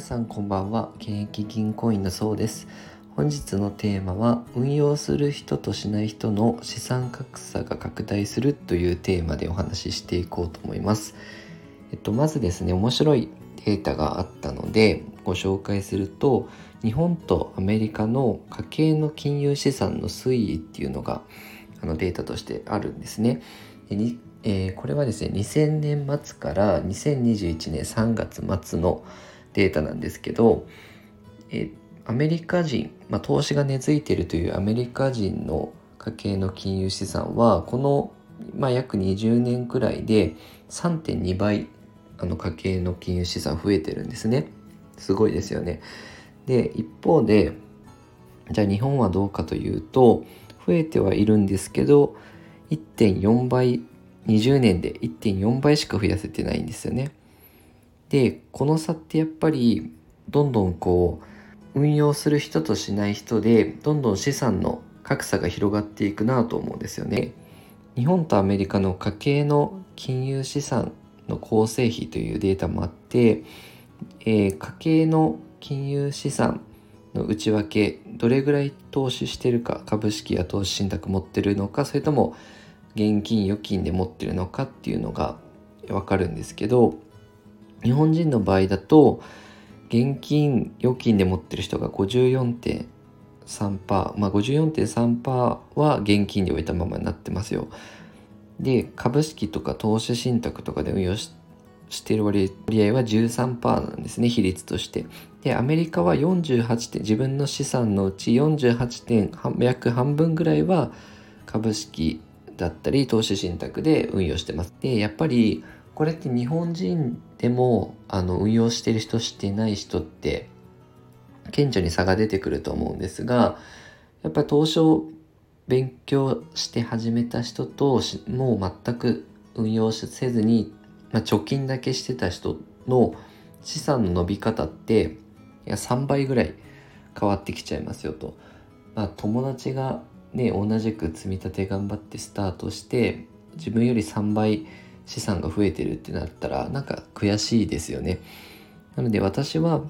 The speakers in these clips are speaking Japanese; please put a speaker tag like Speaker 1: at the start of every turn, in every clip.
Speaker 1: さんこんばんは。現役銀行員のそうです。本日のテーマは運用する人としない人の資産格差が拡大するというテーマでお話ししていこうと思います。えっとまずですね面白いデータがあったのでご紹介すると日本とアメリカの家計の金融資産の推移っていうのがあのデータとしてあるんですね。えー、これはですね2000年末から2021年3月末のデータなんですけど、え、アメリカ人、まあ、投資が根付いているというアメリカ人の家計の金融資産はこの、まあ、約20年くらいで3.2倍あの家計の金融資産増えてるんですねすごいですよねで一方でじゃあ日本はどうかというと増えてはいるんですけど1.4倍20年で1.4倍しか増やせてないんですよね。でこの差ってやっぱりどんどんこう運用する人としない人でどんどん資産の格差が広がっていくなと思うんですよね。日本とアメリカの家計の金融資産の構成比というデータもあって、えー、家計の金融資産の内訳どれぐらい投資してるか株式や投資信託持ってるのかそれとも現金預金で持ってるのかっていうのが分かるんですけど日本人の場合だと現金預金で持ってる人が54.3%まあ54.3%は現金で置いたままになってますよ。で株式とか投資信託とかで運用ししてる割合は13%なんですね比率として。でアメリカは48点自分の資産のうち48点約半分ぐらいは株式だったり投資信託で運用してます。でやっぱりこれって日本人でもあの運用してる人してない人って顕著に差が出てくると思うんですがやっぱり投資を勉強して始めた人ともう全く運用せずに、まあ、貯金だけしてた人の資産の伸び方っていや3倍ぐらい変わってきちゃいますよと。まあ、友達がね、同じく積み立て頑張ってスタートして自分より3倍資産が増えてるってなったらなんか悔しいですよね。なので私は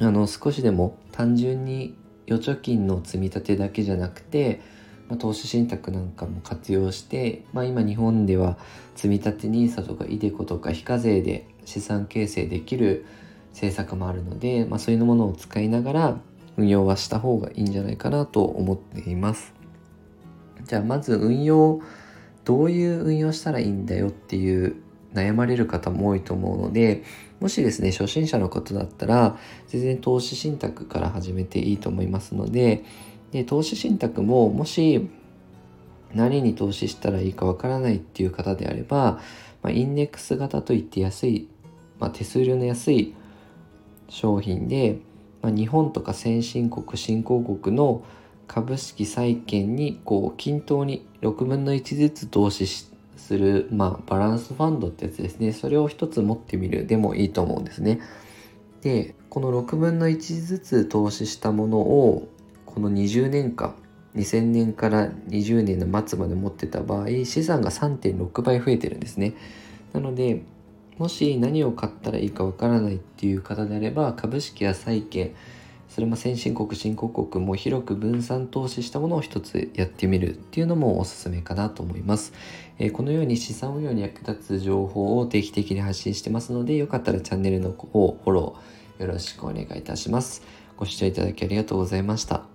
Speaker 1: あの少しでも単純に預貯金の積み立てだけじゃなくて、まあ、投資信託なんかも活用して、まあ、今日本では積み立て NISA とか iDeCo とか非課税で資産形成できる政策もあるので、まあ、そういうものを使いながら運用はした方がいいんじゃないかなと思っています。じゃあまず運用どういう運用したらいいんだよっていう悩まれる方も多いと思うのでもしですね初心者のことだったら全然投資信託から始めていいと思いますのでで投資信託ももし何に投資したらいいかわからないっていう方であれば、まあ、インデックス型といって安い、まあ、手数料の安い商品でまあ、日本とか先進国新興国の株式債券にこう均等に6分の1ずつ投資する、まあ、バランスファンドってやつですね。それを一つ持ってみるでもいいと思うんですね。でこの6分の1ずつ投資したものをこの20年間2000年から20年の末まで持ってた場合資産が3.6倍増えてるんですね。なのでもし何を買ったらいいかわからないっていう方であれば株式や債券それも先進国新興国も広く分散投資したものを一つやってみるっていうのもおすすめかなと思います、えー、このように資産運用に役立つ情報を定期的に発信してますのでよかったらチャンネルの方フォローよろしくお願いいたします。ご視聴いただきありがとうございました。